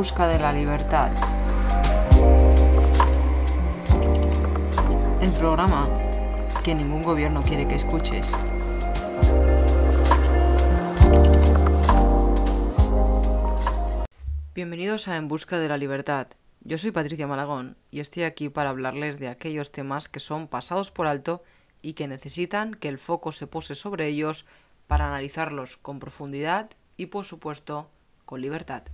busca de la libertad. El programa que ningún gobierno quiere que escuches. Bienvenidos a En Busca de la Libertad. Yo soy Patricia Malagón y estoy aquí para hablarles de aquellos temas que son pasados por alto y que necesitan que el foco se pose sobre ellos para analizarlos con profundidad y, por supuesto, con libertad.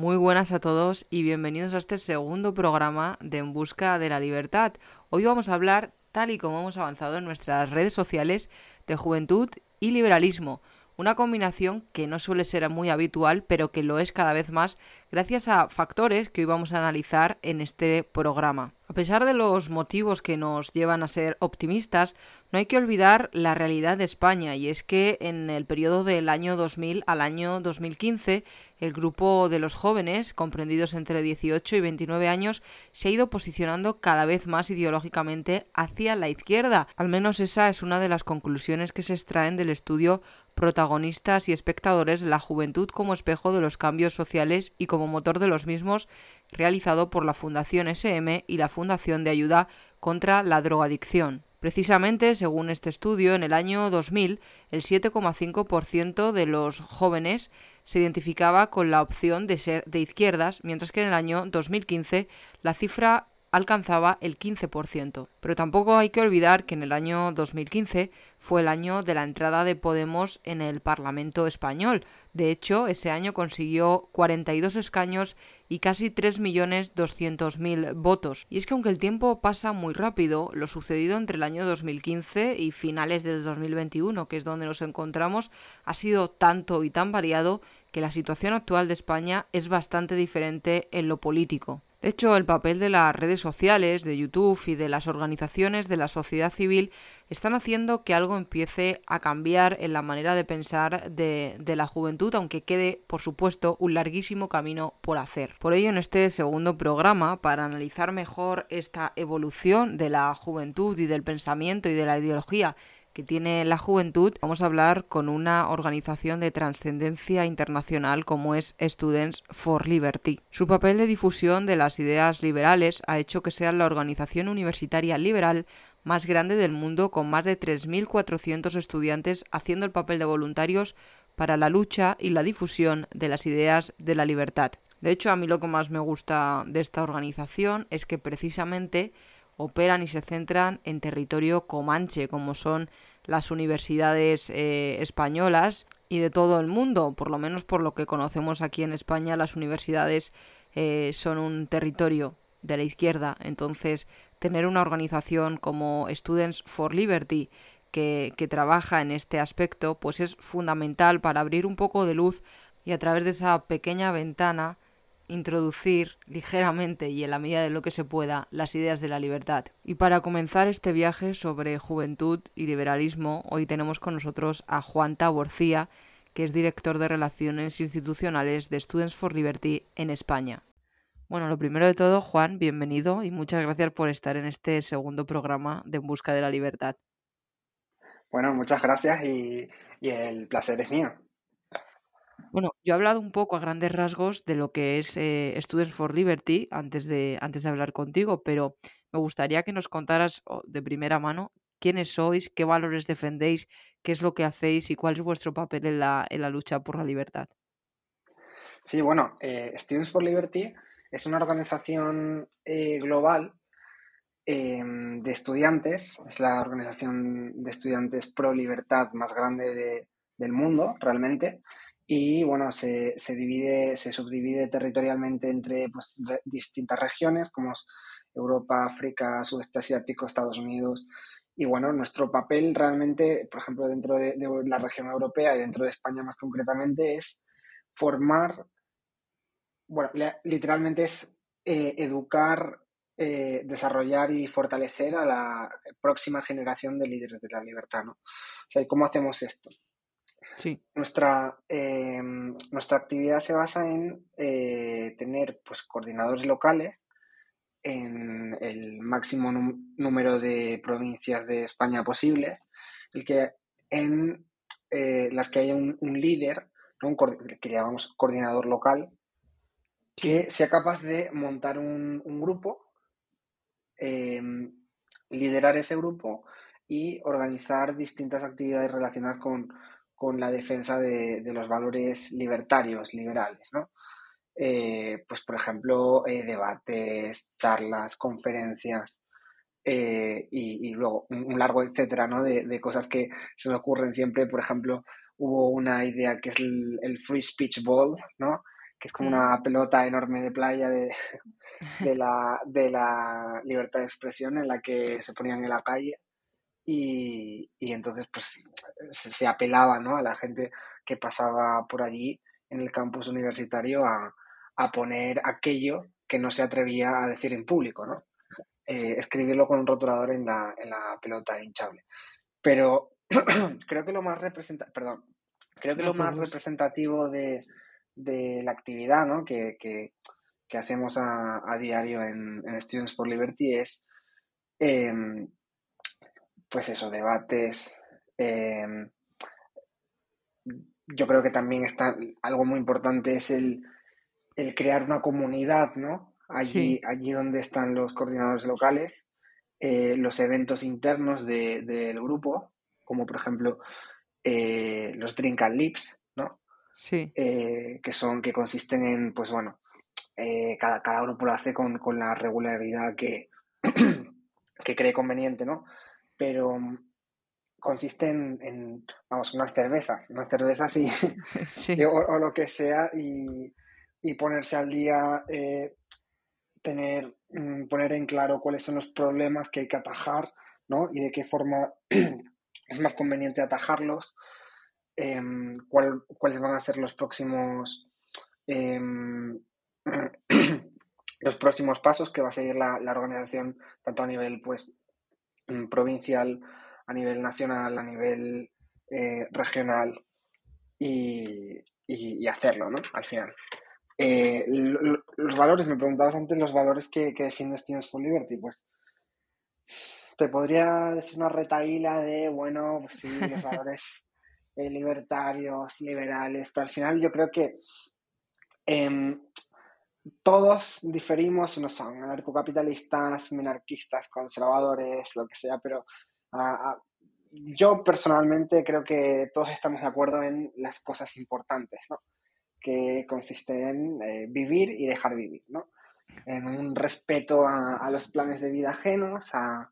Muy buenas a todos y bienvenidos a este segundo programa de En Busca de la Libertad. Hoy vamos a hablar, tal y como hemos avanzado en nuestras redes sociales, de juventud y liberalismo una combinación que no suele ser muy habitual, pero que lo es cada vez más gracias a factores que hoy vamos a analizar en este programa. A pesar de los motivos que nos llevan a ser optimistas, no hay que olvidar la realidad de España y es que en el periodo del año 2000 al año 2015 el grupo de los jóvenes, comprendidos entre 18 y 29 años, se ha ido posicionando cada vez más ideológicamente hacia la izquierda. Al menos esa es una de las conclusiones que se extraen del estudio Protagonistas y espectadores, la juventud como espejo de los cambios sociales y motor de los mismos, realizado por la Fundación SM y la Fundación de Ayuda contra la Drogadicción. Precisamente, según este estudio, en el año 2000, el 7,5% de los jóvenes se identificaba con la opción de ser de izquierdas, mientras que en el año 2015 la cifra alcanzaba el 15%. Pero tampoco hay que olvidar que en el año 2015 fue el año de la entrada de Podemos en el Parlamento español. De hecho, ese año consiguió 42 escaños y casi 3.200.000 votos. Y es que aunque el tiempo pasa muy rápido, lo sucedido entre el año 2015 y finales del 2021, que es donde nos encontramos, ha sido tanto y tan variado que la situación actual de España es bastante diferente en lo político. De hecho, el papel de las redes sociales, de YouTube y de las organizaciones de la sociedad civil están haciendo que algo empiece a cambiar en la manera de pensar de, de, la juventud, aunque quede, por supuesto, un larguísimo camino por hacer. Por ello, en este segundo programa, para analizar mejor esta evolución de la juventud y del pensamiento y de la ideología que tiene la juventud, vamos a hablar con una organización de trascendencia internacional como es Students for Liberty. Su papel de difusión de las ideas liberales ha hecho que sea la organización universitaria liberal más grande del mundo con más de 3.400 estudiantes haciendo el papel de voluntarios para la lucha y la difusión de las ideas de la libertad. De hecho, a mí lo que más me gusta de esta organización es que precisamente operan y se centran en territorio comanche, como son las universidades eh, españolas y de todo el mundo, por lo menos por lo que conocemos aquí en España, las universidades eh, son un territorio de la izquierda, entonces tener una organización como Students for Liberty que, que trabaja en este aspecto, pues es fundamental para abrir un poco de luz y a través de esa pequeña ventana introducir ligeramente y en la medida de lo que se pueda las ideas de la libertad. Y para comenzar este viaje sobre juventud y liberalismo, hoy tenemos con nosotros a Juan Taborcía, que es director de Relaciones Institucionales de Students for Liberty en España. Bueno, lo primero de todo, Juan, bienvenido y muchas gracias por estar en este segundo programa de En Busca de la Libertad. Bueno, muchas gracias y, y el placer es mío. Bueno, yo he hablado un poco a grandes rasgos de lo que es eh, Students for Liberty antes de, antes de hablar contigo, pero me gustaría que nos contaras de primera mano quiénes sois, qué valores defendéis, qué es lo que hacéis y cuál es vuestro papel en la, en la lucha por la libertad. Sí, bueno, eh, Students for Liberty es una organización eh, global em, de estudiantes, es la organización de estudiantes pro libertad más grande de, del mundo, realmente y bueno, se, se, divide, se subdivide territorialmente entre pues, distintas regiones como Europa, África, Sudeste Asiático, Estados Unidos. Y bueno, nuestro papel realmente, por ejemplo, dentro de, la región europea y dentro de España más concretamente, es formar, bueno, literalmente es eh, educar, eh, desarrollar y fortalecer a la próxima generación de líderes de la libertad, ¿no? O sea, ¿cómo hacemos esto? Sí. Nuestra, eh, nuestra actividad se basa en eh, tener pues, coordinadores locales en el máximo número de provincias de España posibles, el que en eh, las que haya un, líder un que llamamos coordinador local, que sea capaz de montar un, grupo, em, liderar ese grupo y organizar distintas actividades relacionadas con, la defensa de, los valores libertarios, liberales, ¿no? Eh, pues, por ejemplo, eh, debates, charlas, conferencias eh, y, luego un, largo etcétera, ¿no? De, de, cosas que se me ocurren siempre. Por ejemplo, hubo una idea que es el, Free Speech Ball, ¿no? que es como mm. una pelota enorme de playa de, de, la, de la libertad de expresión en la que se ponían en la calle y, y entonces pues se, apelaba ¿no? a la gente que pasaba por allí en el campus universitario a, a poner aquello que no se atrevía a decir en público, ¿no? Eh, escribirlo con un rotulador en la, en la pelota hinchable. Pero creo que lo más representativo, perdón, creo que lo más representativo de, la actividad ¿no? que, hacemos a, diario en, Students for Liberty es, em, pues eso, debates. Em, yo creo que también está algo muy importante es el, crear una comunidad, ¿no? Allí, allí donde están los coordinadores locales, eh, los eventos internos del grupo, como por ejemplo eh, los drink and lips, ¿no? Sí. Eh, que son, que consisten en, pues bueno, cada, cada grupo lo hace con, la regularidad que, que cree conveniente, ¿no? Pero consiste en, vamos, unas cervezas, unas cervezas y, o, lo que sea y, ponerse al día, tener, mm, poner en claro cuáles son los problemas que hay que atajar, ¿no? Y de qué forma es más conveniente atajarlos, em, cuáles van a ser los próximos em, los próximos pasos que va a seguir la, organización tanto a nivel pues provincial, a nivel nacional, a nivel eh, regional y, hacerlo, ¿no? Al final. Eh, los valores, me preguntabas antes los valores que, que defiende Students for Liberty, pues te podría decir una retaíla de, bueno, pues sí, los valores eh, libertarios, liberales, pero al final yo creo que em, todos diferimos, no son anarcocapitalistas, minarquistas, conservadores, lo que sea, pero ah, ah, yo personalmente creo que todos estamos de acuerdo en las cosas importantes, ¿no? Que consisten en eh, vivir y dejar vivir, ¿no? En un respeto a los planes de vida ajenos, a,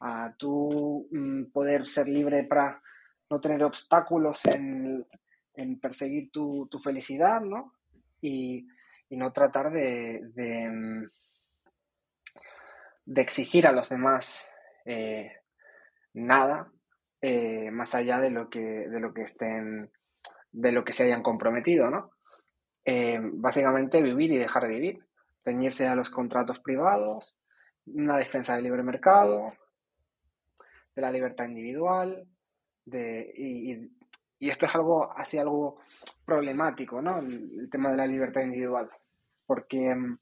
a tú mm, poder ser libre para no tener obstáculos en, perseguir tu, felicidad, ¿no? Y, no tratar de, de, mm, exigir a los demás eh, nada eh, más allá de lo que, de lo que estén, de lo que se hayan comprometido, ¿no? Eh, básicamente vivir y dejar de vivir, ceñirse a los contratos privados, una defensa del libre mercado, de la libertad individual, de, y, esto es algo así algo problemático, ¿no? El, tema de la libertad individual, porque mm,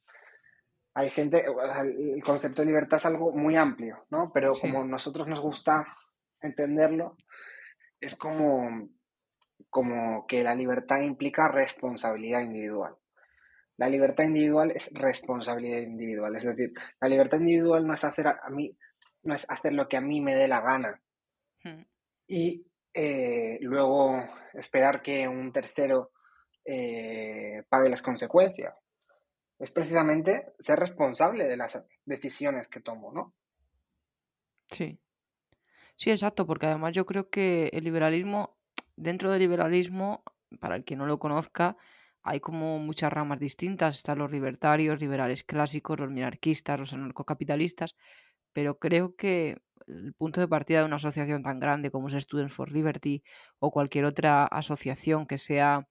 hay gente, el concepto de libertad es algo muy amplio, ¿no? Pero como nosotros nos gusta entenderlo, es como, como que la libertad implica responsabilidad individual. La libertad individual es responsabilidad individual, es decir, la libertad individual no es hacer a mí no es hacer lo que a mí me dé la gana. Hmm. Y eh, luego esperar que un tercero eh, pague las consecuencias. Es precisamente ser responsable de las decisiones que tomo, ¿no? Sí. Sí, exacto, porque además yo creo que el liberalismo, dentro del liberalismo, para el que no lo conozca, hay como muchas ramas distintas. Están los libertarios, liberales clásicos, los minarquistas, los anarcocapitalistas, pero creo que el punto de partida de una asociación tan grande como es Students for Liberty o cualquier otra asociación que sea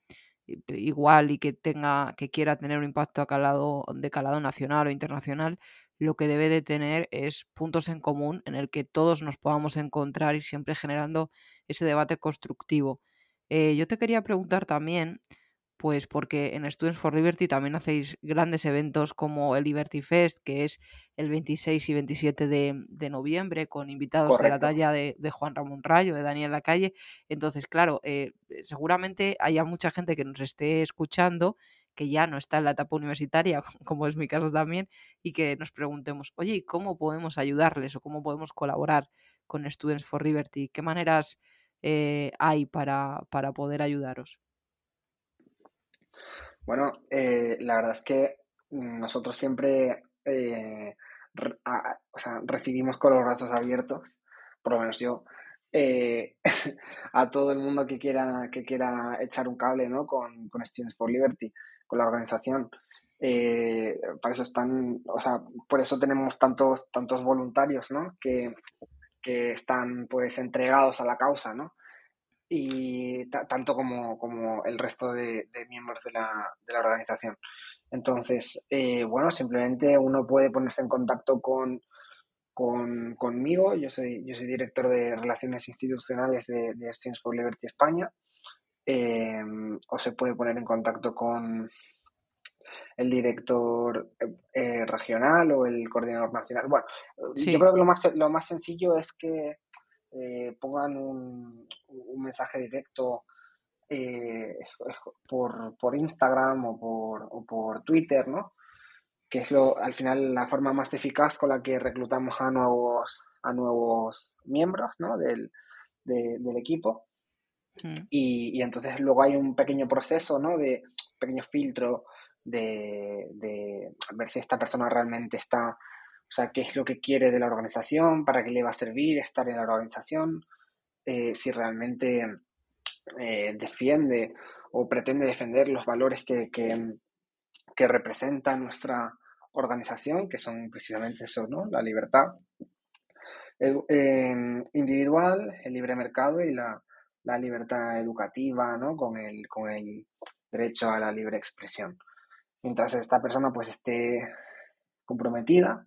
igual y que tenga que quiera tener un impacto a calado, de calado nacional o internacional, lo que debe de tener es puntos en común en el que todos nos podamos encontrar y siempre generando ese debate constructivo. Eh, yo te quería preguntar también, pues porque en Students for Liberty también hacéis grandes eventos como el Liberty Fest, que es el 26 y 27 de, noviembre, con invitados de la talla de, Juan Ramón Rayo, de Daniel Lacalle. Entonces, claro, eh, seguramente haya mucha gente que nos esté escuchando que ya no está en la etapa universitaria, como es mi caso también, y que nos preguntemos, oye, ¿cómo podemos ayudarles o cómo podemos colaborar con Students for Liberty? ¿Qué maneras eh, hay para, para poder ayudaros? Bueno, eh, la verdad es que nosotros siempre eh, recibimos con los brazos abiertos, por lo menos yo, eh, a todo el mundo que quiera, que quiera echar un cable ¿no? con, con Students for Liberty, con la organización. para eso están, o sea, por eso tenemos tantos, tantos voluntarios, ¿no? Que, que están pues entregados a la causa, ¿no? Y tanto como, como, el resto de, miembros de la, de la, organización. Entonces, eh, bueno, simplemente uno puede ponerse en contacto con, con, conmigo. Yo soy, yo soy director de Relaciones Institucionales de, de Students for Liberty España. Eh, o se puede poner en contacto con el director eh, regional o el coordinador nacional. Bueno, yo creo que lo más, lo más sencillo es que eh, pongan un, mensaje directo eh, por, Instagram o por, o por Twitter, ¿no? Que es lo, al final la forma más eficaz con la que reclutamos a nuevos, a nuevos miembros, ¿no? Del, del equipo. Mm. Y, entonces luego hay un pequeño proceso, ¿no? De pequeño filtro de, de ver si esta persona realmente está o sea, qué es lo que quiere de la organización, para qué le va a servir estar en la organización, eh, si realmente eh, defiende o pretende defender los valores que, que, representa nuestra organización, que son precisamente eso, ¿no? La libertad em, individual, el libre mercado y la, libertad educativa, ¿no? Con el, con el derecho a la libre expresión. Mientras esta persona pues esté comprometida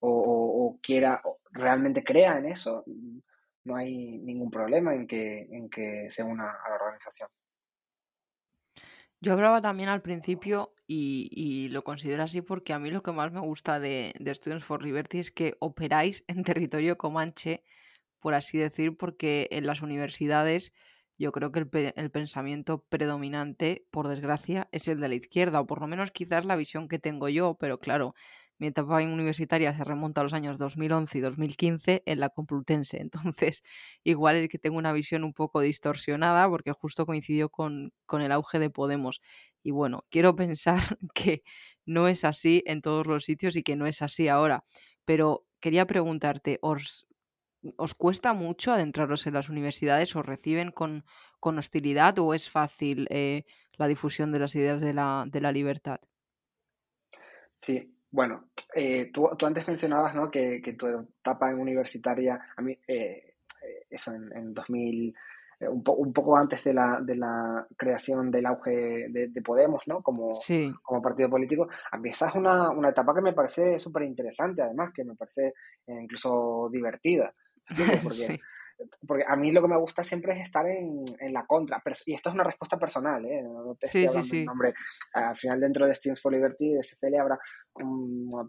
o, quiera, realmente crea en eso, no hay ningún problema en que, en que se una a la organización. Yo hablaba también al principio y, lo considero así porque a mí lo que más me gusta de, de, Students for Liberty es que operáis en territorio comanche, por así decir, porque en las universidades yo creo que el, el, pensamiento predominante, por desgracia, es el de la izquierda, o por lo menos quizás la visión que tengo yo, pero claro, mi etapa universitaria se remonta a los años 2011 y 2015 en la Complutense. Entonces, igual es que tengo una visión un poco distorsionada porque justo coincidió con, el auge de Podemos. Y bueno, quiero pensar que no es así en todos los sitios y que no es así ahora. Pero quería preguntarte, ¿os, os cuesta mucho adentraros en las universidades? ¿Os reciben con, con hostilidad o es fácil eh, la difusión de las ideas de la, de la libertad? Sí, bueno, eh, tú, antes mencionabas ¿no? que, tu etapa universitaria, a mí, eh, eh, eso en, 2000, un, un, poco antes de la, de la creación del auge de, Podemos, ¿no? Como, como partido político, a mí esa es una, una etapa que me parece súper interesante, además, que me parece incluso divertida. Porque, porque a mí lo que me gusta siempre es estar en, en la contra. y esto es una respuesta personal, ¿eh? No te estoy hablando nombre. Al final, dentro de Students for Liberty, de SFL, habrá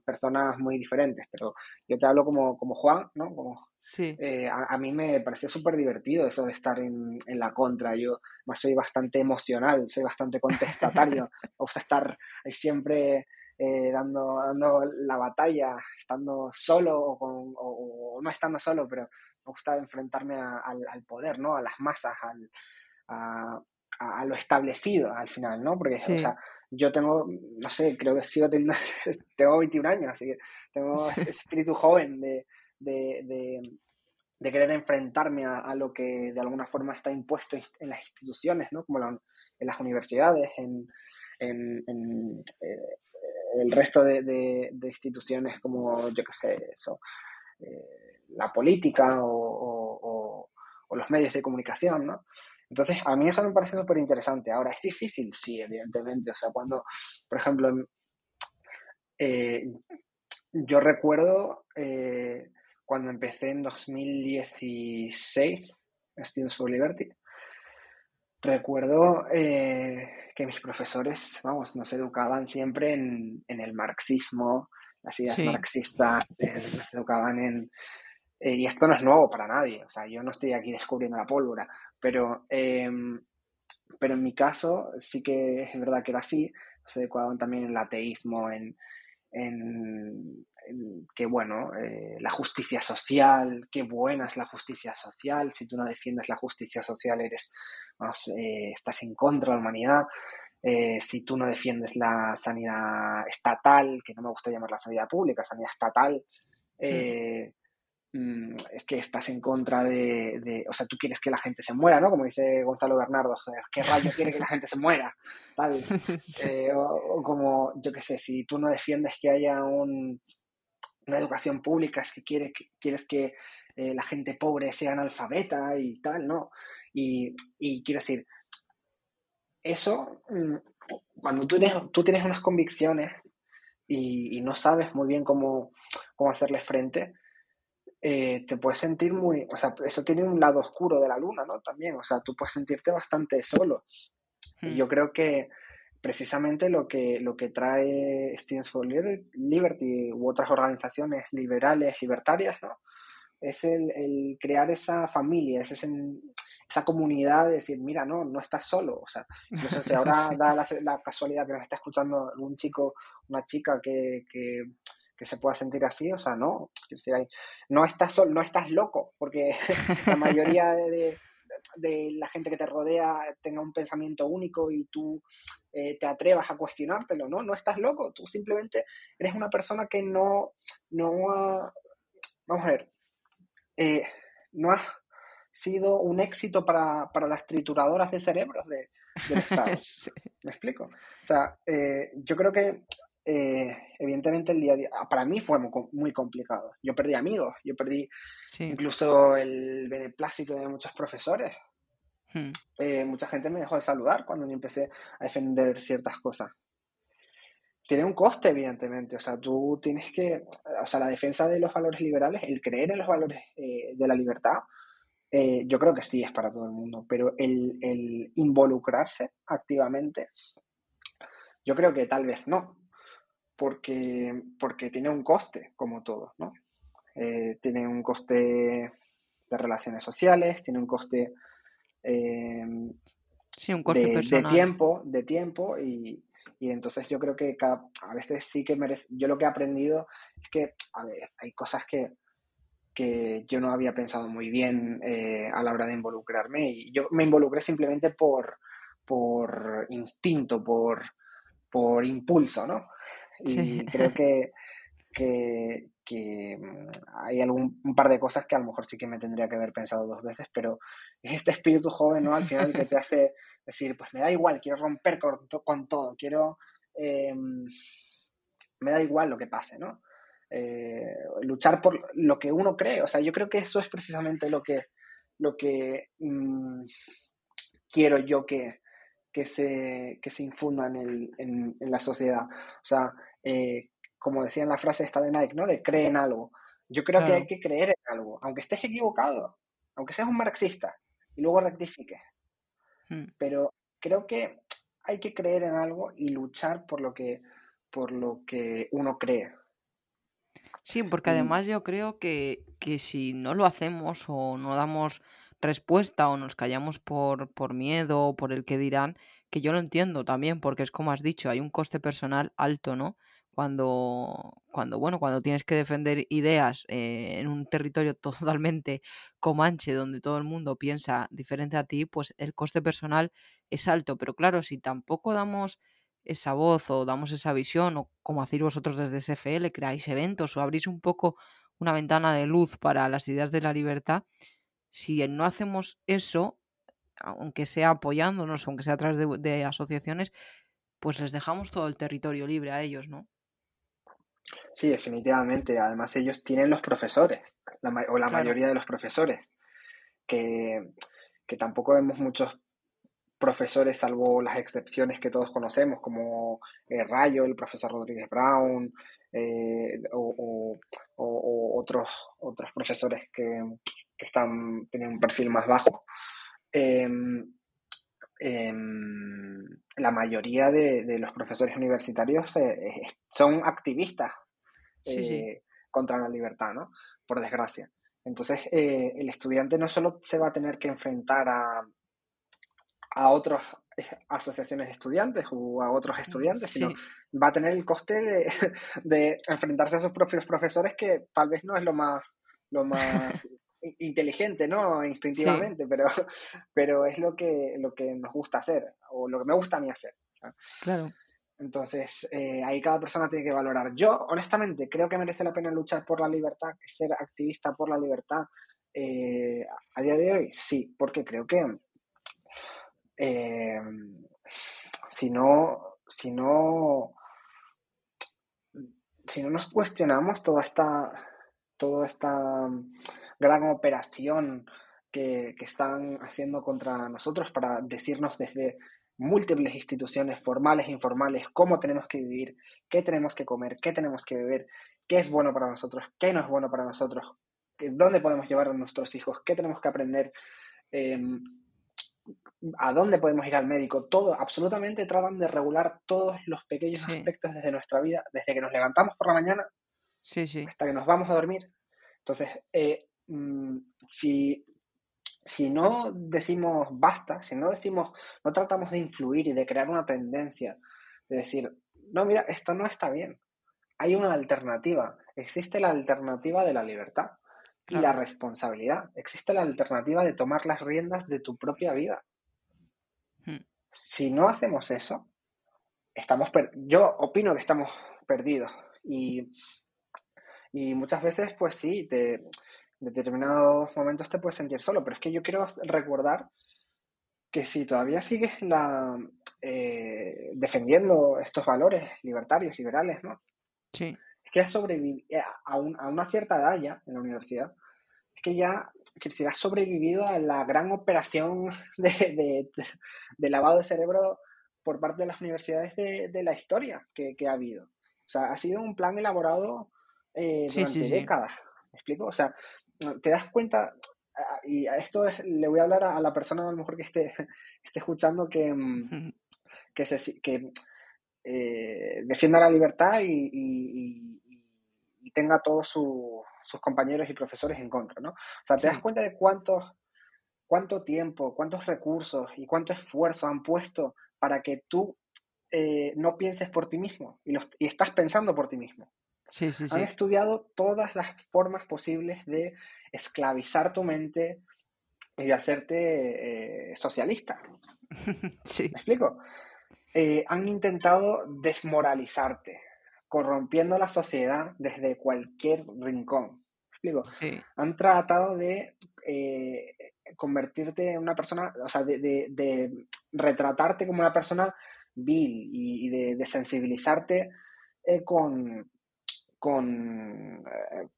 personas muy diferentes, pero yo te hablo como, como Juan, ¿no? Como, sí. Eh, a, mí me parece súper divertido eso de estar en, en, la contra. Yo más soy bastante emocional, soy bastante contestatario. me gusta estar ahí siempre. Eh, dando, dando la batalla, estando solo o, con, o, no estando solo, pero me gusta enfrentarme al, poder, ¿no? A las masas, al, a, lo establecido al final, ¿no? Porque, o sea, yo tengo, no sé, creo que sigo teniendo, tengo 21 años, así que tengo espíritu joven de, querer enfrentarme a, lo que de alguna forma está impuesto en las instituciones, ¿no? Como en las universidades, en, eh, el resto de, instituciones como, yo qué sé, eso. Eh, la política o, los medios de comunicación, ¿no? Entonces, a mí eso me parece súper interesante. Ahora, ¿es difícil? Sí, evidentemente. O sea, cuando, por ejemplo, eh, yo recuerdo eh, cuando empecé en 2016 Students for Liberty, Recuerdo eh, que mis profesores, vamos, nos educaban siempre en, el marxismo, las ideas marxistas, nos educaban en... y esto no es nuevo para nadie, o sea, yo no estoy aquí descubriendo la pólvora, pero, em, pero en mi caso sí que es verdad que era así, se educaban también en el ateísmo, en, que, bueno, eh, la justicia social, qué buena es la justicia social, si tú no defiendes la justicia social eres, eh, estás en contra de la humanidad, eh, si tú no defiendes la sanidad estatal, que no me gusta llamar la sanidad pública, sanidad estatal, mm. Mm, es que estás en contra de, o sea, tú quieres que la gente se muera, ¿no? Como dice Gonzalo Bernardo, ¿qué rayo quiere que la gente se muera? Tal. Eh, o, como, yo qué sé, si tú no defiendes que haya una educación pública, es que quieres, quieres que eh, la gente pobre sea analfabeta y tal, ¿no? Y, quiero decir, eso, mm, cuando tú tienes, tú tienes unas convicciones y, y no sabes muy bien cómo, cómo hacerle frente, eh, te puedes sentir muy, o sea, eso tiene un lado oscuro de la luna, ¿no? También, o sea, tú puedes sentirte bastante solo. Y hmm. yo creo que precisamente lo que, lo que trae Students for Liberty u otras organizaciones liberales, libertarias, ¿no? Es el, crear esa familia, es esa comunidad de decir, mira, no, no estás solo. O sea, incluso si ahora da la, casualidad que me está escuchando un chico, una chica que, que que se pueda sentir así, o sea, no, no estás, no estás loco, porque la mayoría de, la gente que te rodea tenga un pensamiento único y tú eh, te atrevas a cuestionártelo, ¿no? No estás loco, tú simplemente eres una persona que no, no ha, vamos a ver, eh, no ha sido un éxito para, las trituradoras de cerebros de, del Estado. ¿Me explico? O sea, eh, yo creo que eh, evidentemente el día a día, ah, para mí fue muy, complicado. Yo perdí amigos, yo perdí incluso el beneplácito de muchos profesores. Hmm. Eh, mucha gente me dejó de saludar cuando yo empecé a defender ciertas cosas. Tiene un coste, evidentemente. O sea, tú tienes que, o sea, la defensa de los valores liberales, el creer en los valores eh, de la libertad, yo creo que sí es para todo el mundo, pero el, el involucrarse activamente, yo creo que tal vez no porque, porque tiene un coste, como todo, ¿no? Eh, tiene un coste de relaciones sociales, tiene un coste, em, sí, un coste de, tiempo, de tiempo y, entonces yo creo que a veces sí que merece, yo lo que he aprendido es que, a ver, hay cosas que, que yo no había pensado muy bien eh, a la hora de involucrarme y yo me involucré simplemente por, por instinto, por, por impulso, ¿no? Y creo que, que, mm, hay algún, un par de cosas que a lo mejor sí que me tendría que haber pensado dos veces, pero es este espíritu joven, ¿no? Al final que te hace decir, pues me da igual, quiero romper con, con todo, quiero... Em, me da igual lo que pase, ¿no? Eh, luchar por lo que uno cree. O sea, yo creo que eso es precisamente lo que, lo que mm, quiero yo que, que se, que se infunda en, en, la sociedad. O sea, eh, como decía en la frase esta de Nike, ¿no? De cree en algo. Yo creo que hay que creer en algo, aunque estés equivocado, aunque seas un marxista y luego rectifiques. Hmm. Pero creo que hay que creer en algo y luchar por lo que, por lo que uno cree. Sí, porque además yo creo que, que si no lo hacemos o no damos respuesta o nos callamos por, por miedo o por el que dirán, que yo lo entiendo también, porque es como has dicho, hay un coste personal alto, ¿no? Cuando, cuando bueno, cuando tienes que defender ideas eh, en un territorio totalmente comanche, donde todo el mundo piensa diferente a ti, pues el coste personal es alto. Pero claro, si tampoco damos esa voz o damos esa visión, o como hacéis vosotros desde SFL, creáis eventos o abrís un poco una ventana de luz para las ideas de la libertad, si no hacemos eso, aunque sea apoyándonos, aunque sea a través de, asociaciones, pues les dejamos todo el territorio libre a ellos, ¿no? Sí, definitivamente. Además, ellos tienen los profesores, o la mayoría de los profesores, que, tampoco vemos muchos profesores, salvo las excepciones que todos conocemos, como eh, Rayo, el profesor Rodríguez Brown, eh, o, otros, otros profesores que, que están, tienen un perfil más bajo. Em, em, la mayoría de, los profesores universitarios eh, son activistas contra la libertad, ¿no? Por desgracia. Entonces, el estudiante no solo se va a tener que enfrentar a, a otras asociaciones de estudiantes o a otros estudiantes, sino va a tener el coste de, enfrentarse a sus propios profesores que tal vez no es lo más, lo más inteligente, ¿no? Instintivamente, pero, pero es lo que, lo que nos gusta hacer o lo que me gusta a mí hacer. Claro. Entonces, eh, ahí cada persona tiene que valorar. Yo, honestamente, creo que merece la pena luchar por la libertad, ser activista por la libertad. Eh, a día de hoy, sí, porque creo que eh, si no, si no, si no nos cuestionamos toda esta, toda esta gran operación que, están haciendo contra nosotros para decirnos desde múltiples instituciones formales e informales cómo tenemos que vivir, qué tenemos que comer, qué tenemos que beber, qué es bueno para nosotros, qué no es bueno para nosotros, dónde podemos llevar a nuestros hijos, qué tenemos que aprender. Em, a dónde podemos ir al médico, todo, absolutamente tratan de regular todos los pequeños aspectos desde nuestra vida, desde que nos levantamos por la mañana sí, sí. hasta que nos vamos a dormir. Entonces, eh, mm, si, si no decimos basta, si no decimos, no tratamos de influir y de crear una tendencia, de decir, no, mira, esto no está bien, hay una alternativa, existe la alternativa de la libertad y la responsabilidad. Existe la alternativa de tomar las riendas de tu propia vida. Hmm. Si no hacemos eso, estamos yo opino que estamos perdidos. Y, y muchas veces, pues sí, te, determinados momentos te puedes sentir solo, pero es que yo quiero recordar que si todavía sigues la, eh, defendiendo estos valores libertarios, liberales, ¿no? Sí es que has sobrevivido eh, a, una cierta edad ya en la universidad, es que ya que si has sobrevivido a la gran operación de, lavado de cerebro por parte de las universidades de, la historia que, ha habido. O sea, ha sido un plan elaborado eh, durante décadas. ¿Me explico? O sea, te das cuenta, y a esto le voy a hablar a, la persona a lo mejor que esté, esté escuchando que, mm, que, se, que eh, defienda la libertad y tenga todos sus compañeros y profesores en contra, ¿no? O sea, te das cuenta de cuántos, cuánto tiempo, cuántos recursos y cuánto esfuerzo han puesto para que tú eh, no pienses por ti mismo y, y, estás pensando por ti mismo. Sí, sí, Han estudiado todas las formas posibles de esclavizar tu mente y de hacerte eh, socialista. Sí. ¿Me explico? Eh, han intentado desmoralizarte, corrompiendo la sociedad desde cualquier rincón. ¿Explico? Han tratado de eh, convertirte en una persona, o sea, de, retratarte como una persona vil y, de, sensibilizarte eh, con, con, eh,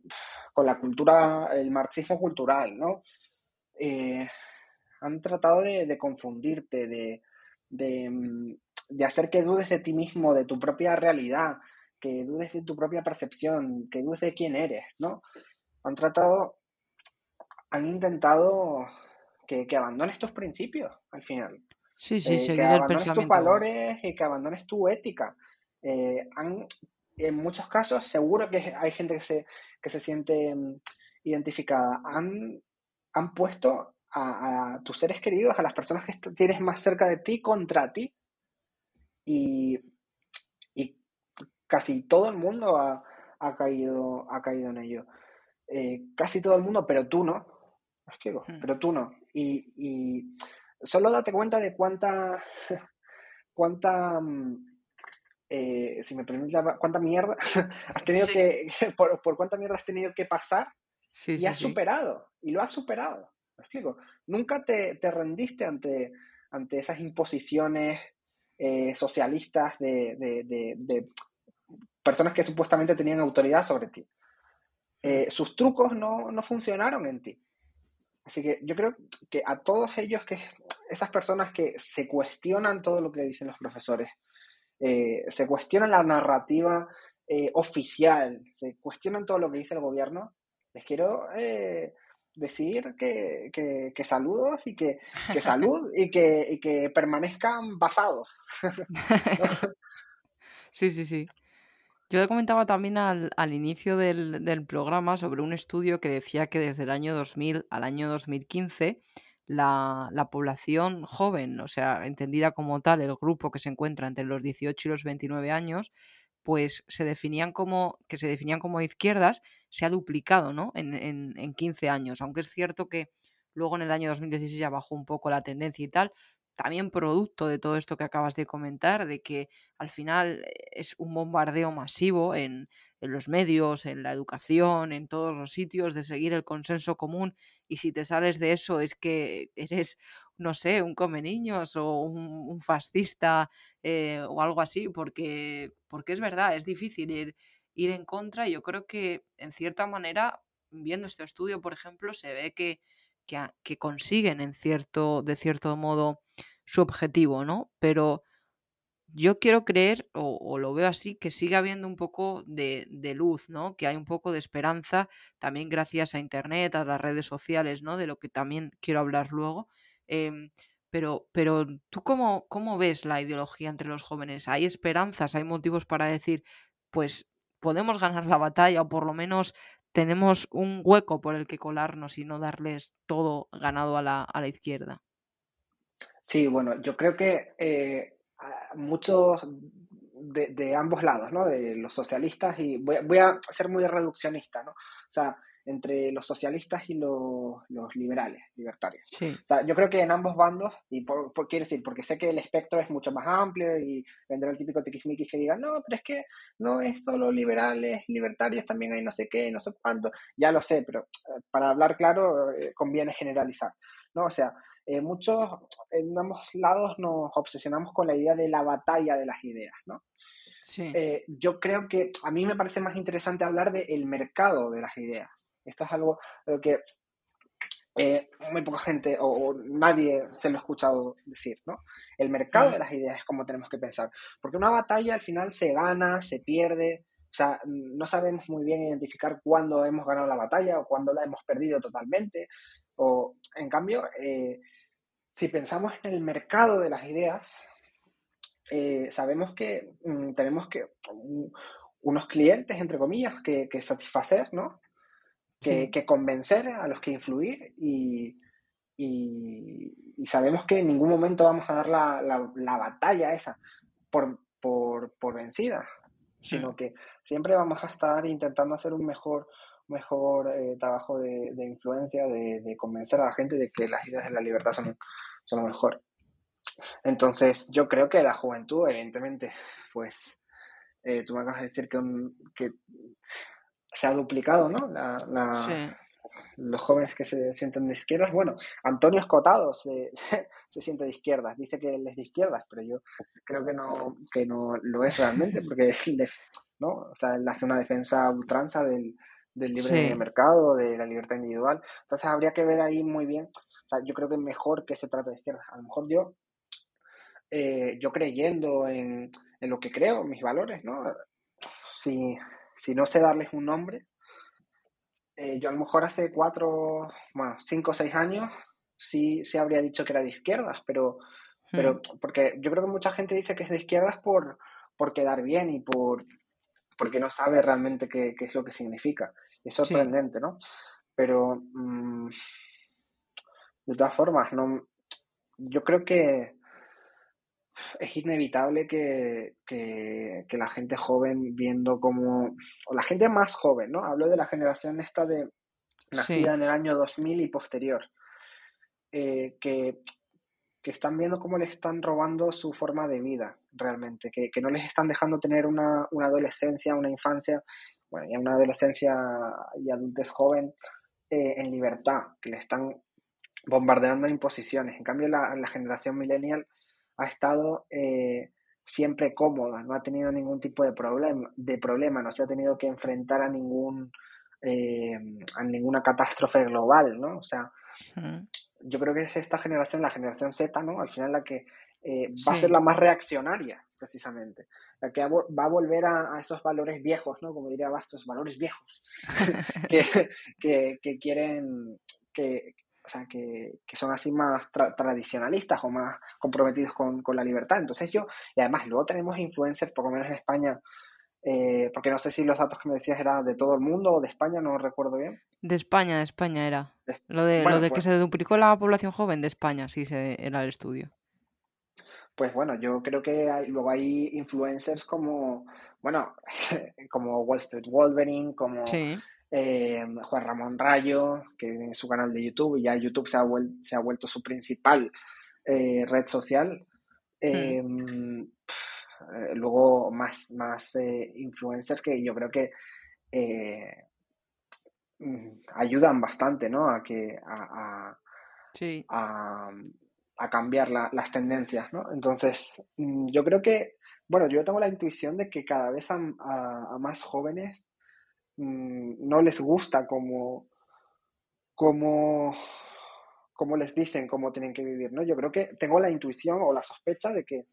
con, la cultura, el marxismo cultural, ¿no? han tratado de, confundirte, de, de hacer que dudes de ti mismo, de tu propia realidad, que dudes de tu propia percepción, que dudes de quién eres, ¿no? Han tratado, han intentado que, abandones tus principios al final. Sí, sí, eh, que abandones tus valores y que abandones tu ética. Eh, en muchos casos, seguro que hay gente que se, que se siente mm, identificada. Han, han puesto a, a, tus seres queridos, a las personas que tienes más cerca de ti, contra ti. Y casi todo el mundo ha, caído, ha caído en ello. Eh, casi todo el mundo, pero tú no. Hmm. Pero tú no. Y, solo date cuenta de cuánta, cuánta, mm, eh, si me permite, cuánta mierda has tenido que, por, cuánta mierda has tenido que pasar y has superado, y lo has superado. ¿Me explico? Nunca te, rendiste ante, ante esas imposiciones eh, socialistas de, personas que supuestamente tenían autoridad sobre ti. Eh, sus trucos no, funcionaron en ti. Así que yo creo que a todos ellos, que esas personas que se cuestionan todo lo que dicen los profesores, eh, se cuestionan la narrativa eh, oficial, se cuestionan todo lo que dice el gobierno, les quiero decir que, saludos y que, salud y que, que permanezcan basados. sí, sí, sí. Yo le comentaba también al, inicio del, del, programa sobre un estudio que decía que desde el año 2000 al año 2015 la, la, población joven, o sea, entendida como tal, el grupo que se encuentra entre los 18 y los 29 años, pues se definían como, que se definían como izquierdas, se ha duplicado, ¿no? En, en, en 15 años, aunque es cierto que luego en el año 2016 ya bajó un poco la tendencia y tal, también producto de todo esto que acabas de comentar, de que al final eh, es un bombardeo masivo en, los medios, en la educación, en todos los sitios, de seguir el consenso común y si te sales de eso es que eres, no sé, un come niños o un, fascista eh, o algo así, porque, porque es verdad, es difícil ir, ir en contra. Y yo creo que en cierta manera, viendo este estudio, por ejemplo, se ve que que, consiguen en cierto, de cierto modo su objetivo, ¿no? Pero yo quiero creer, o, lo veo así, que sigue habiendo un poco de, luz, ¿no? Que hay un poco de esperanza, también gracias a Internet, a las redes sociales, ¿no? De lo que también quiero hablar luego. Em, pero, pero tú cómo, cómo ves la ideología entre los jóvenes? ¿Hay esperanzas? ¿Hay motivos para decir, pues podemos ganar la batalla o por lo menos tenemos un hueco por el que colarnos y no darles todo ganado a la, a la izquierda. Sí, bueno, yo creo que eh, muchos de, ambos lados, ¿no? De los socialistas y voy, voy, a ser muy reduccionista, ¿no? O sea, entre los socialistas y los, liberales, libertarios. O sea, yo creo que en ambos bandos, y por, quiero decir, porque sé que el espectro es mucho más amplio y vendrá el típico tiquismiquis que diga, no, pero es que no es solo liberales, libertarios, también hay no sé qué, no sé cuánto. Ya lo sé, pero eh, para hablar claro eh, conviene generalizar. ¿no? O sea, eh, muchos, en ambos lados nos obsesionamos con la idea de la batalla de las ideas, ¿no? Sí. yo creo que a mí me parece más interesante hablar del mercado de las ideas. Esto es algo que eh, muy poca gente o, nadie se lo ha escuchado decir, ¿no? El mercado de las ideas es como tenemos que pensar. Porque una batalla al final se gana, se pierde, o sea, no sabemos muy bien identificar cuándo hemos ganado la batalla o cuándo la hemos perdido totalmente. O, en cambio, eh, si pensamos en el mercado de las ideas, eh, sabemos que mm, tenemos que unos clientes, entre comillas, que, que satisfacer, ¿no? Que, convencer, a los que influir y, sabemos que en ningún momento vamos a dar la, batalla esa por, por, vencida, sino que siempre vamos a estar intentando hacer un mejor, mejor eh, trabajo de, influencia, de, convencer a la gente de que las ideas de la libertad son, son lo mejor. Entonces, yo creo que la juventud, evidentemente, pues eh, tú me acabas de decir que, que se ha duplicado, ¿no? La, Los jóvenes que se sienten de izquierdas. Bueno, Antonio Escotado se, se, siente de izquierdas, dice que él es de izquierdas, pero yo creo que no, que no lo es realmente, porque es, ¿no? O sea, él hace una defensa ultranza del, del libre mercado, de la libertad individual. Entonces habría que ver ahí muy bien. O sea, yo creo que mejor que se trate de izquierdas. A lo mejor yo, eh, yo creyendo en, en, lo que creo, mis valores, ¿no? Si, si no sé darles un nombre, eh, yo a lo mejor hace cuatro, bueno, cinco o seis años sí se habría dicho que era de izquierdas, pero, pero hmm. porque yo creo que mucha gente dice que es de izquierdas por, por quedar bien y por porque no sabe realmente qué, es lo que significa. Es sorprendente, ¿no? Pero mm, de todas formas, no, yo creo que es inevitable que, la gente joven viendo como, o la gente más joven, ¿no? Hablo de la generación esta de nacida en el año 2000 y posterior, eh, que, están viendo cómo les están robando su forma de vida realmente, que, no les están dejando tener una, adolescencia, una infancia, bueno, ya una adolescencia y adultez joven eh, en libertad, que le están bombardeando imposiciones. En cambio, la, la generación millennial ha estado eh, siempre cómoda, no ha tenido ningún tipo de problema, de problema, no se ha tenido que enfrentar a ningún eh, a ninguna catástrofe global, ¿no? O sea, yo creo que es esta generación, la generación Z, ¿no? Al final la que eh, va a ser la más reaccionaria, precisamente, la que va a volver a, esos valores viejos, ¿no? Como diría Bastos, valores viejos, que, que, quieren que, o sea, que, que son así más tradicionalistas o más comprometidos con, con, la libertad. Entonces yo, y además luego tenemos influencers, por lo menos en España, eh, porque no sé si los datos que me decías eran de todo el mundo o de España, no recuerdo bien. De España, de España era. Lo de, lo de que pues se duplicó la población joven de España, sí, se, era el estudio. Pues bueno, yo creo que hay, luego hay influencers como, bueno, como Wall Street Wolverine, como eh, Juan Ramón Rayo, que tiene su canal de YouTube, y ya YouTube se ha, se ha vuelto su principal eh, red social. Hmm. Em, eh, luego más, más influencers que yo creo que mm, ayudan bastante, ¿no? A que a, a, a cambiar las tendencias, ¿no? Entonces, mm, yo creo que, bueno, yo tengo la intuición de que cada vez a, más jóvenes mm, no les gusta como, como, como les dicen cómo tienen que vivir, ¿no? Yo creo que tengo la intuición o la sospecha de que,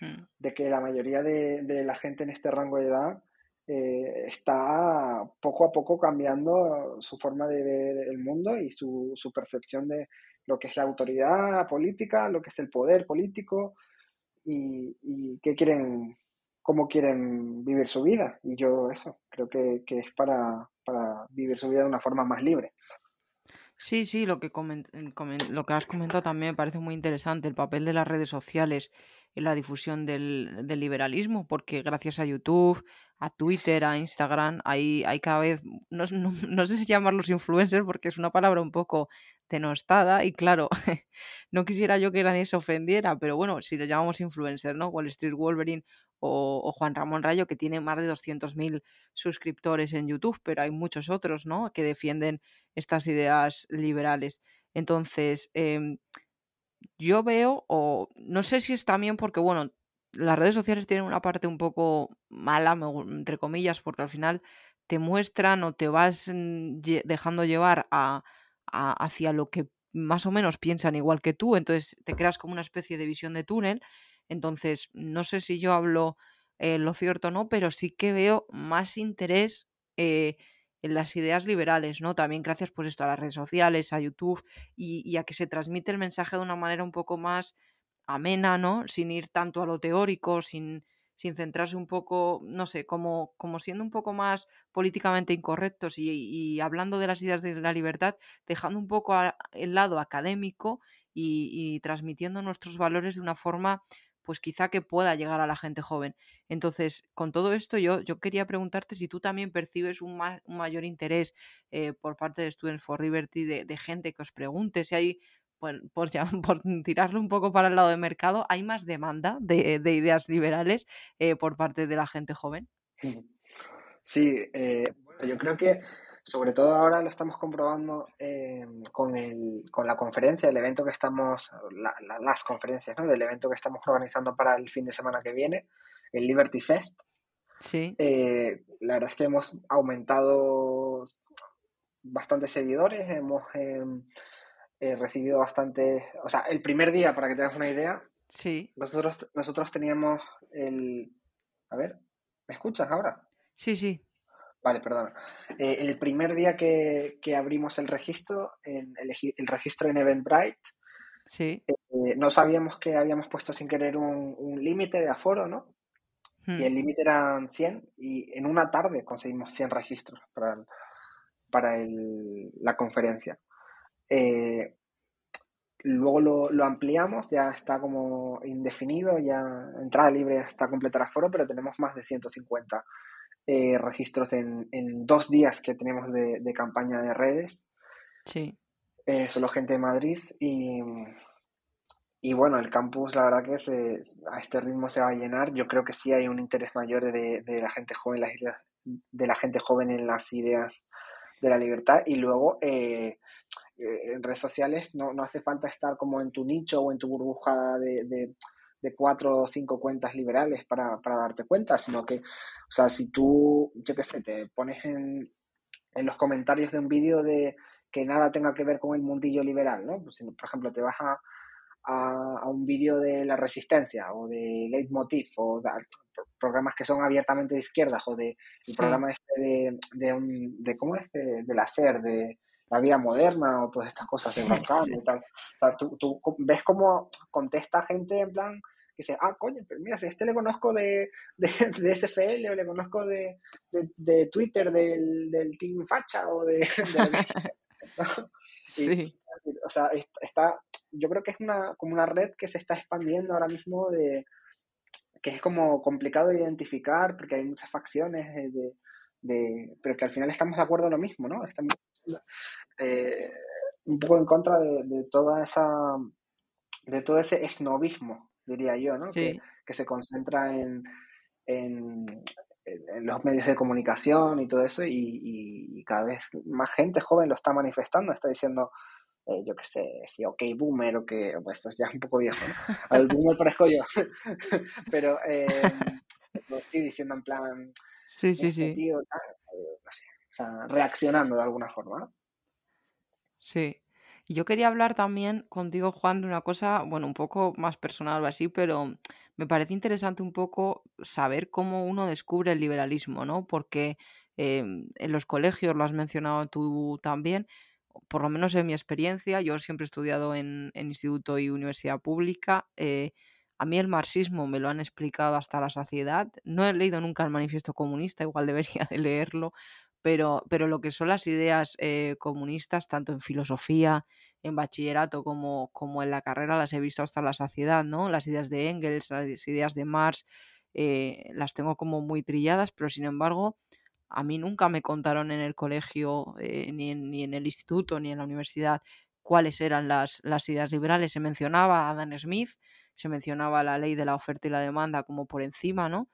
hmm. de que la mayoría de, la gente en este rango de edad eh, está poco a poco cambiando su forma de ver el mundo y su, su percepción de, lo que es la autoridad política, lo que es el poder político y, qué quieren, cómo quieren vivir su vida. Y yo eso, creo que, es para, vivir su vida de una forma más libre. Sí, sí, lo que, lo que has comentado también me parece muy interesante, el papel de las redes sociales en la difusión del, del liberalismo, porque gracias a YouTube, a Twitter, a Instagram, hay, hay cada vez, no, no, sé si llamarlos influencers porque es una palabra un poco denostada y claro, no quisiera yo que nadie se ofendiera, pero bueno, si le llamamos influencer, ¿no? Wall Street Wolverine o, Juan Ramón Rayo, que tiene más de 200.000 suscriptores en YouTube, pero hay muchos otros, ¿no? Que defienden estas ideas liberales. Entonces, em, yo veo, o no sé si es también porque, bueno, las redes sociales tienen una parte un poco mala, entre comillas, porque al final te muestran o te vas mm, dejando llevar a, hacia lo que más o menos piensan igual que tú, entonces te creas como una especie de visión de túnel. Entonces, no sé si yo hablo eh, lo cierto o no, pero sí que veo más interés eh, en las ideas liberales, ¿no? También gracias pues esto a las redes sociales, a YouTube y, a que se transmite el mensaje de una manera un poco más amena, ¿no? Sin ir tanto a lo teórico, sin, sin centrarse un poco, no sé, como, como siendo un poco más políticamente incorrectos y, hablando de las ideas de la libertad, dejando un poco el lado académico y, y transmitiendo nuestros valores de una forma pues quizá que pueda llegar a la gente joven. Entonces, con todo esto, yo, yo quería preguntarte si tú también percibes un, mayor interés eh, por parte de Students for Liberty de, gente que os pregunte si hay, por, por, por, tirarlo un poco para el lado del mercado, ¿hay más demanda de, ideas liberales eh, por parte de la gente joven? Sí, eh, yo creo que sobre todo ahora lo estamos comprobando eh, con, la conferencia, el evento que estamos, las conferencias, ¿no? Del evento que estamos organizando para el fin de semana que viene, el Liberty Fest. Sí. Eh, la verdad es que hemos aumentado bastantes seguidores, hemos em, eh, recibido bastante, o sea, el primer día, para que te hagas una idea, sí. nosotros, nosotros teníamos el, a ver, ¿me escuchas ahora? Sí, sí. Vale, perdón. Eh, el primer día que, abrimos el registro, el, el, registro en Eventbrite, sí. Eh, no sabíamos que habíamos puesto sin querer un, límite de aforo, ¿no? Y hmm. el límite eran 100 y en una tarde conseguimos 100 registros para, para la conferencia. Eh, luego lo, lo, ampliamos, ya está como indefinido, ya entrada libre hasta completar aforo, pero tenemos más de 150 eh, registros en, dos días que tenemos de, campaña de redes. Sí. Eh, solo gente de Madrid y, y bueno, el campus la verdad que se, a este ritmo se va a llenar. Yo creo que sí hay un interés mayor de, la gente joven, las ideas, de la gente joven en las ideas de la libertad y luego eh, en redes sociales no, no, hace falta estar como en tu nicho o en tu burbuja de, de cuatro o cinco cuentas liberales para, darte cuenta, sino que, o sea, si tú, yo qué sé, te pones en, los comentarios de un vídeo de que nada tenga que ver con el mundillo liberal, ¿no? Pues, por ejemplo, te vas a, un vídeo de la resistencia o de Leitmotiv o de, programas que son abiertamente de izquierdas o de el programa este de, de, un, de ¿cómo es? De, la SER, de la vida moderna o todas estas cosas de y tal. O sea, tú, tú ves cómo contesta gente en plan que dice, ah, coño, pero mira, si este le conozco de, de, de SFL o le conozco de, de Twitter del, del, Team Facha o de... sí. o sea, está, yo creo que es una, como una red que se está expandiendo ahora mismo de que es como complicado de identificar porque hay muchas facciones de, de, pero que al final estamos de acuerdo en lo mismo, ¿no? Estamos eh, un poco en contra de, de, toda esa de todo ese esnovismo, diría yo, ¿no? Que, que, se concentra en, en, en, los medios de comunicación y todo eso y, y, cada vez más gente joven lo está manifestando, está diciendo eh, yo qué sé, si ok boomer o que, pues esto ya es un poco viejo, ¿no? Al boomer parezco yo, pero eh, lo estoy diciendo en plan, sí, sí, sí. Eh, o reaccionando de alguna forma. Sí. Yo quería hablar también contigo, Juan, de una cosa, bueno, un poco más personal o así, pero me parece interesante un poco saber cómo uno descubre el liberalismo, ¿no? Porque en los colegios, lo has mencionado tú también, por lo menos en mi experiencia, yo siempre he estudiado en, instituto y universidad pública, eh, a mí el marxismo me lo han explicado hasta la saciedad. No he leído nunca el manifiesto comunista, igual debería de leerlo, pero, pero lo que son las ideas eh, comunistas, tanto en filosofía, en bachillerato como, como en la carrera, las he visto hasta la saciedad, ¿no? Las ideas de Engels, las ideas de Marx, eh, las tengo como muy trilladas, pero sin embargo, a mí nunca me contaron en el colegio, eh, ni, en, ni, en, el instituto, ni en la universidad, cuáles eran las, las, ideas liberales. Se mencionaba a Adam Smith, se mencionaba la ley de la oferta y la demanda como por encima, ¿no?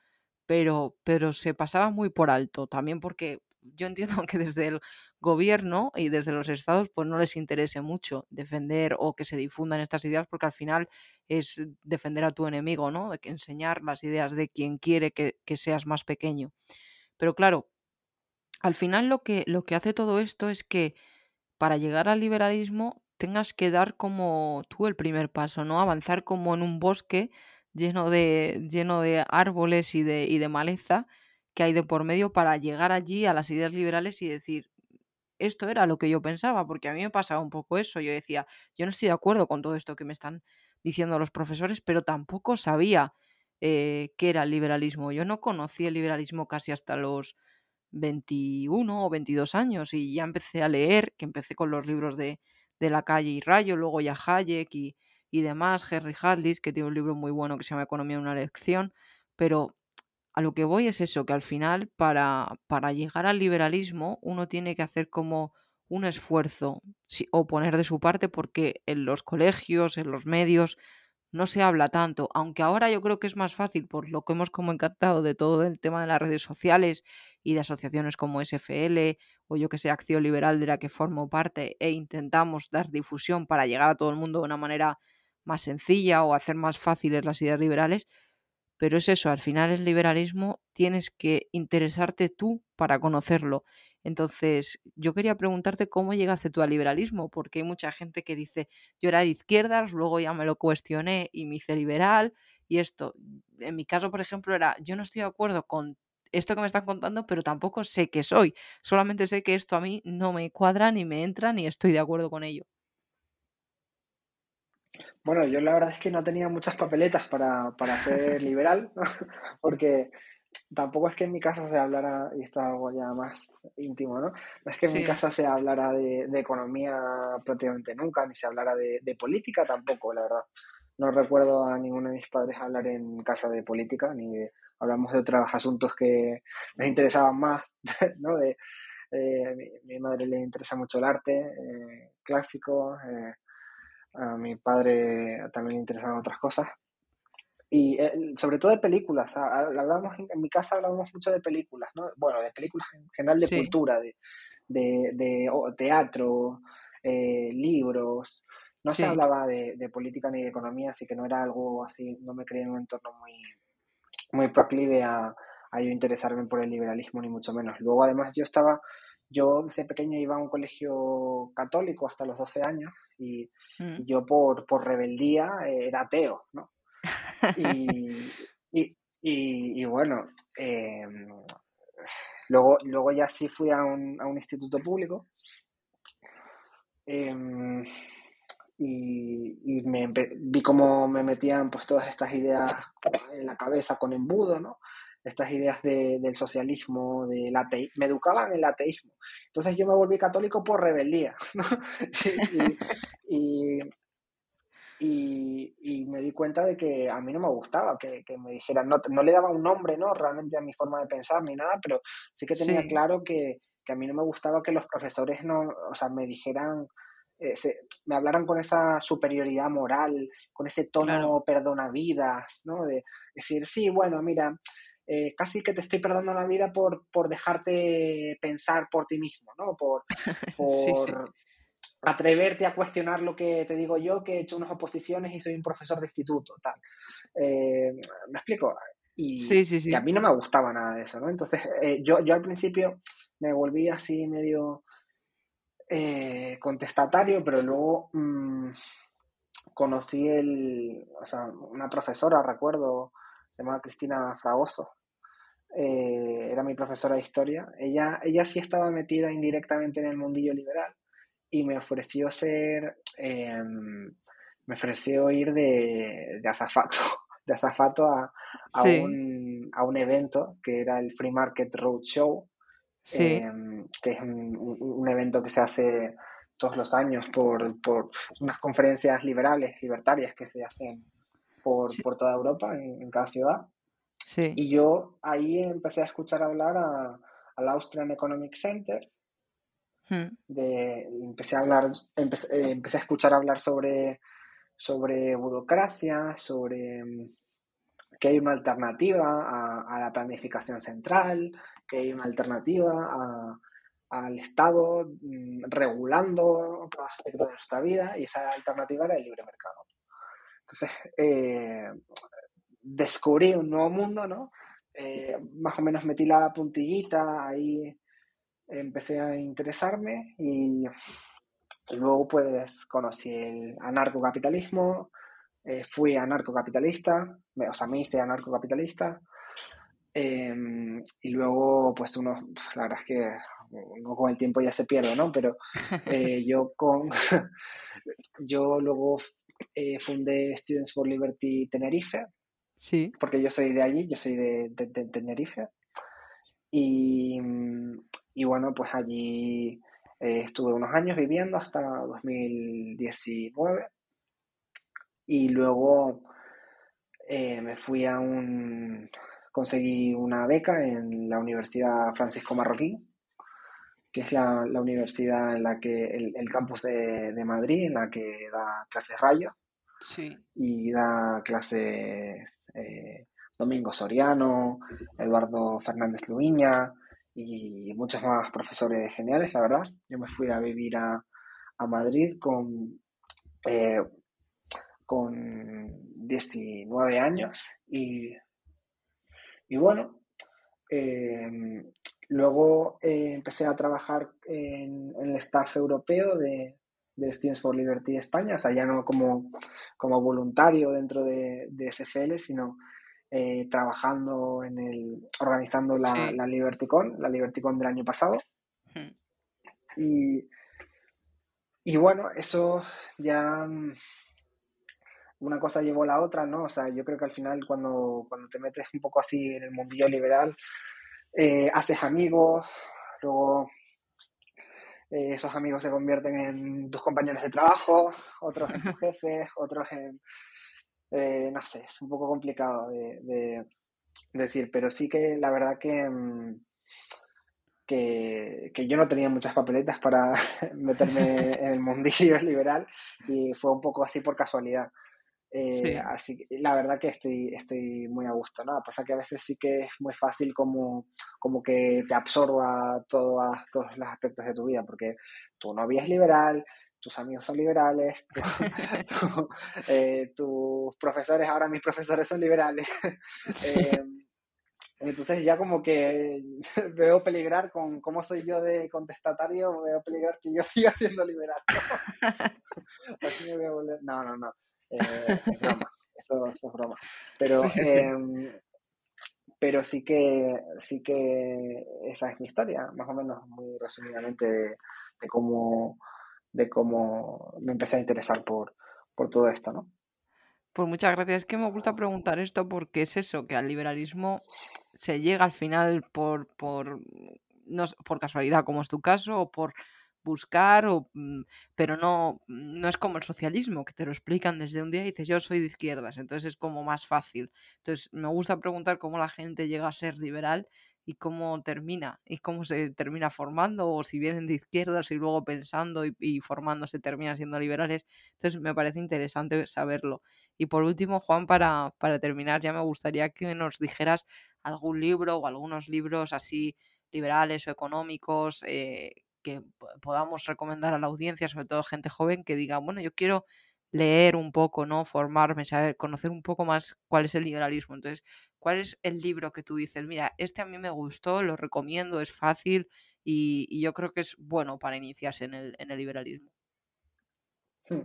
Pero, pero se pasaba muy por alto, también porque yo entiendo que desde el gobierno y desde los estados pues no les interese mucho defender o que se difundan estas ideas porque al final es defender a tu enemigo, ¿no? De que enseñar las ideas de quien quiere que, que seas más pequeño. Pero claro, al final lo que, lo que hace todo esto es que para llegar al liberalismo tengas que dar como tú el primer paso, ¿no? Avanzar como en un bosque lleno de, lleno de árboles y de, y de maleza que hay de por medio para llegar allí a las ideas liberales y decir, esto era lo que yo pensaba, porque a mí me pasaba un poco eso. Yo decía, yo no estoy de acuerdo con todo esto que me están diciendo los profesores, pero tampoco sabía eh, qué era el liberalismo. Yo no conocí el liberalismo casi hasta los 21 o 22 años y ya empecé a leer, que empecé con los libros de, de La calle y Rayo, luego ya Hayek y, y demás, Henry Hadlis, que tiene un libro muy bueno que se llama Economía en una lección, pero a lo que voy es eso, que al final para, para llegar al liberalismo uno tiene que hacer como un esfuerzo o poner de su parte porque en los colegios, en los medios, no se habla tanto, aunque ahora yo creo que es más fácil por lo que hemos como encantado de todo el tema de las redes sociales y de asociaciones como SFL o yo que sé, Acción Liberal de la que formo parte e intentamos dar difusión para llegar a todo el mundo de una manera más sencilla o hacer más fáciles las ideas liberales, pero es eso, al final el liberalismo tienes que interesarte tú para conocerlo. Entonces, yo quería preguntarte cómo llegaste tú al liberalismo, porque hay mucha gente que dice, yo era de izquierdas, luego ya me lo cuestioné y me hice liberal, y esto, en mi caso, por ejemplo, era, yo no estoy de acuerdo con esto que me están contando, pero tampoco sé qué soy, solamente sé que esto a mí no me cuadra, ni me entra, ni estoy de acuerdo con ello. Bueno, yo la verdad es que no tenía muchas papeletas para, para ser liberal, porque tampoco es que en mi casa se hablara, y esto es algo ya más íntimo, ¿no? No es que en mi casa se hablara de, economía prácticamente nunca, ni se hablara de, política tampoco, la verdad. No recuerdo a ninguno de mis padres hablar en casa de política, ni de, hablamos de otros asuntos que les interesaban más, ¿no? De, eh, mi, madre le interesa mucho el arte eh, clásico, eh, a mi padre también le interesaban otras cosas, y eh, sobre todo de películas. Hablamos, en, mi casa hablábamos mucho de películas, ¿no? Bueno, de películas en general de cultura, de, de, teatro, eh, libros. No se hablaba de, de, política ni de economía, así que no era algo así, no me creía en un entorno muy, muy proclive a, a yo interesarme por el liberalismo, ni mucho menos. Luego, además, yo estaba, yo desde pequeño iba a un colegio católico hasta los 12 años y, mm. y yo por, por rebeldía eh, era ateo, ¿no? Y, y, bueno, em, luego, luego ya sí fui a un, a un instituto público Em, y, me, vi cómo me metían pues todas estas ideas en la cabeza con embudo, ¿no? Estas ideas del socialismo, del ateísmo, me educaban en el ateísmo. Entonces yo me volví católico por rebeldía, ¿no? y, y, me di cuenta de que a mí no me gustaba que, que me dijeran, no, no, le daba un nombre, ¿no? Realmente a mi forma de pensar ni nada, pero sí que tenía claro que, que, a mí no me gustaba que los profesores no, o sea, me dijeran, eh, me hablaran con esa superioridad moral, con ese tono perdonavidas, ¿no? De decir, sí, bueno, mira, eh, casi que te estoy perdonando la vida por, por dejarte pensar por ti mismo, ¿no? Por, por atreverte a cuestionar lo que te digo yo, que he hecho unas oposiciones y soy un profesor de instituto, tal. Eh, ¿Me explico? Y, a mí no me gustaba nada de eso, ¿no? Entonces, yo, yo al principio me volví así medio eh, contestatario, pero luego mm, conocí el, o sea, una profesora, recuerdo, se llamaba Cristina Fragoso, eh, era mi profesora de historia. Ella, ella sí estaba metida indirectamente en el mundillo liberal y me ofreció ser, em, me ofreció ir de, de azafato, de azafato a, a, un, a un evento que era el Free Market Road Show, Em, que es un, evento que se hace todos los años por, por unas conferencias liberales, libertarias que se hacen por, por toda Europa, en, cada ciudad. Sí. Y yo ahí empecé a escuchar hablar a, al Austrian Economic Center. Hmm. De, empecé, a hablar, empecé, empecé, a escuchar hablar sobre, sobre burocracia, sobre em, que hay una alternativa a, a la planificación central, que hay una alternativa al Estado mm, regulando cada aspecto de nuestra vida y esa alternativa era el libre mercado. Entonces, eh, descubrí un nuevo mundo, ¿no? Eh, más o menos metí la puntillita, ahí empecé a interesarme y, luego pues conocí el anarcocapitalismo, eh, fui anarcocapitalista, o sea, me hice anarcocapitalista, Em, y luego, pues uno, la verdad es que uno con el tiempo ya se pierde, ¿no? Pero eh, yo con, yo luego eh, fundé Students for Liberty Tenerife. Sí. Porque yo soy de allí, yo soy de, Tenerife. Y, y, bueno, pues allí eh, estuve unos años viviendo hasta 2019. Y luego me fui a un, conseguí una beca en la Universidad Francisco Marroquín, que es la, universidad en la que, el, campus de, Madrid, en la que da clases Rayo. Sí. Y da clases eh, Domingo Soriano, Eduardo Fernández Luiña y muchos más profesores geniales, la verdad. Yo me fui a vivir a, Madrid con, eh, con 19 años y y bueno, em, luego eh, empecé a trabajar en, el staff europeo de, de, Students for Liberty España, o sea, ya no como, como voluntario dentro de, de SFL, sino eh, trabajando en el, organizando la, la LibertyCon, la LibertyCon del año pasado. Y, y bueno, eso ya mm, una cosa llevó a la otra, ¿no? O sea, yo creo que al final cuando, cuando te metes un poco así en el mundillo liberal, eh, haces amigos, luego eh, esos amigos se convierten en tus compañeros de trabajo, otros en tus jefes, otros en... Eh, no sé, es un poco complicado de, decir, pero sí que la verdad que, mm, que, que, yo no tenía muchas papeletas para meterme en el mundillo liberal y fue un poco así por casualidad. Eh, así que la verdad que estoy, estoy muy a gusto, ¿no? Pasa que a veces sí que es muy fácil como, como que te absorba todo, todos los aspectos de tu vida, porque tu novia es liberal, tus amigos son liberales, eh, tus profesores, ahora mis profesores son liberales. Em, entonces ya como que veo peligrar con cómo soy yo de contestatario, veo peligrar que yo siga siendo liberal. Así me voy a volver. No, no, no. Eh, es broma, eso, es broma. Pero, em, pero sí que sí que esa es mi historia, más o menos muy resumidamente de, cómo de cómo me empecé a interesar por, por todo esto, ¿no? Pues muchas gracias. Es que me gusta preguntar esto porque es eso, que al liberalismo se llega al final por, por, no, por casualidad, como es tu caso, o por buscar, o, mm, pero no, no es como el socialismo, que te lo explican desde un día y dices yo soy de izquierdas, entonces es como más fácil. Entonces me gusta preguntar cómo la gente llega a ser liberal y cómo termina, y cómo se termina formando, o si vienen de izquierdas y luego pensando y, y formándose terminan siendo liberales. Entonces me parece interesante saberlo. Y por último, Juan, para, para terminar, ya me gustaría que nos dijeras algún libro o algunos libros así liberales o económicos eh, que podamos recomendar a la audiencia, sobre todo gente joven, que diga, bueno, yo quiero leer un poco, ¿no? Formarme, saber, conocer un poco más cuál es el liberalismo. Entonces, ¿cuál es el libro que tú dices? Mira, este a mí me gustó, lo recomiendo, es fácil y, yo creo que es bueno para iniciarse en el, en el liberalismo. Hmm.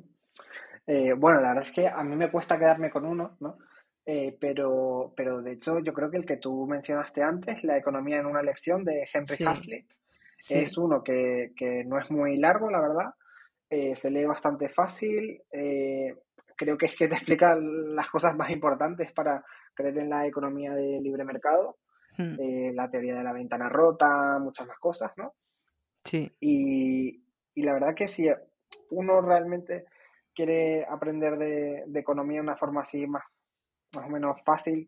Eh, bueno, la verdad es que a mí me cuesta quedarme con uno, ¿no? Eh, pero, pero de hecho yo creo que el que tú mencionaste antes, La economía en una lección de Henry Hazlitt, es uno que, que, no es muy largo, la verdad, eh, se lee bastante fácil, creo que es que te explica las cosas más importantes para creer en la economía de libre mercado, hmm. la teoría de la ventana rota, muchas más cosas, ¿no? Sí. Y, y la verdad que si uno realmente quiere aprender de, economía de una forma así más, más o menos fácil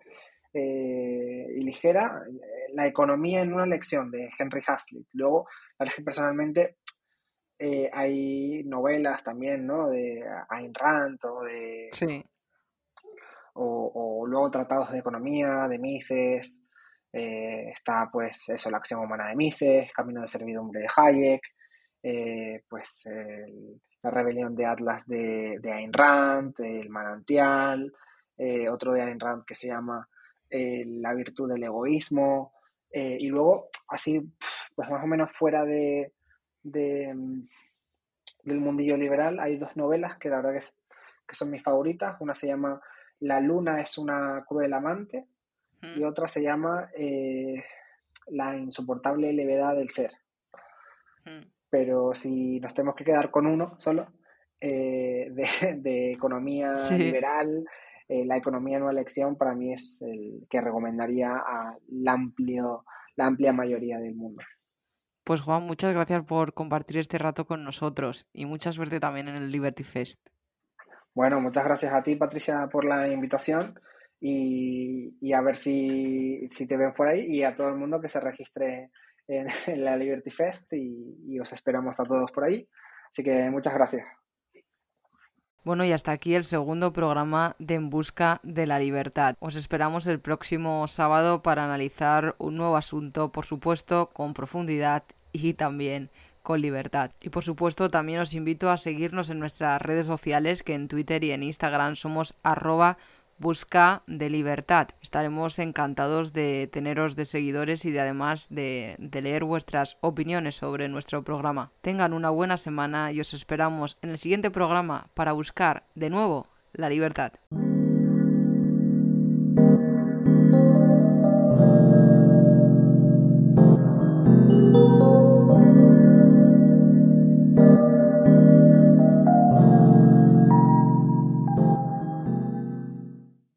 eh, y ligera, eh, la economía en una lección de Henry Hazlitt. Luego, personalmente eh, hay novelas también, ¿no? De Ayn Rand o de... Sí. O, luego tratados de economía, de Mises. está pues eso, la acción humana de Mises, Camino de servidumbre de Hayek, pues el, la rebelión de Atlas de, de Ayn Rand, El manantial, eh, otro de Ayn Rand que se llama eh, La virtud del egoísmo, eh, y luego así, pues más o menos fuera de, mm, del mundillo liberal, hay dos novelas que la verdad que, que son mis favoritas, una se llama La luna es una cruel amante y otra se llama La insoportable levedad del ser. Pero si nos tenemos que quedar con uno solo, eh, de, economía liberal, eh, la economía en una elección para mí es el que recomendaría a la, amplio, la amplia mayoría del mundo. Pues Juan, muchas gracias por compartir este rato con nosotros y mucha suerte también en el Liberty Fest. Bueno, muchas gracias a ti, Patricia, por la invitación y, a ver si, si, te ven por ahí y a todo el mundo que se registre en, la Liberty Fest y, os esperamos a todos por ahí. Así que muchas gracias. Bueno, y hasta aquí el segundo programa de En Busca de la Libertad. Os esperamos el próximo sábado para analizar un nuevo asunto, por supuesto, con profundidad y también con libertad. Y por supuesto también os invito a seguirnos en nuestras redes sociales, que en Twitter y en Instagram somos arroba busca de libertad. Estaremos encantados de teneros de seguidores y de además de, de, leer vuestras opiniones sobre nuestro programa. Tengan una buena semana y os esperamos en el siguiente programa para buscar de nuevo la libertad.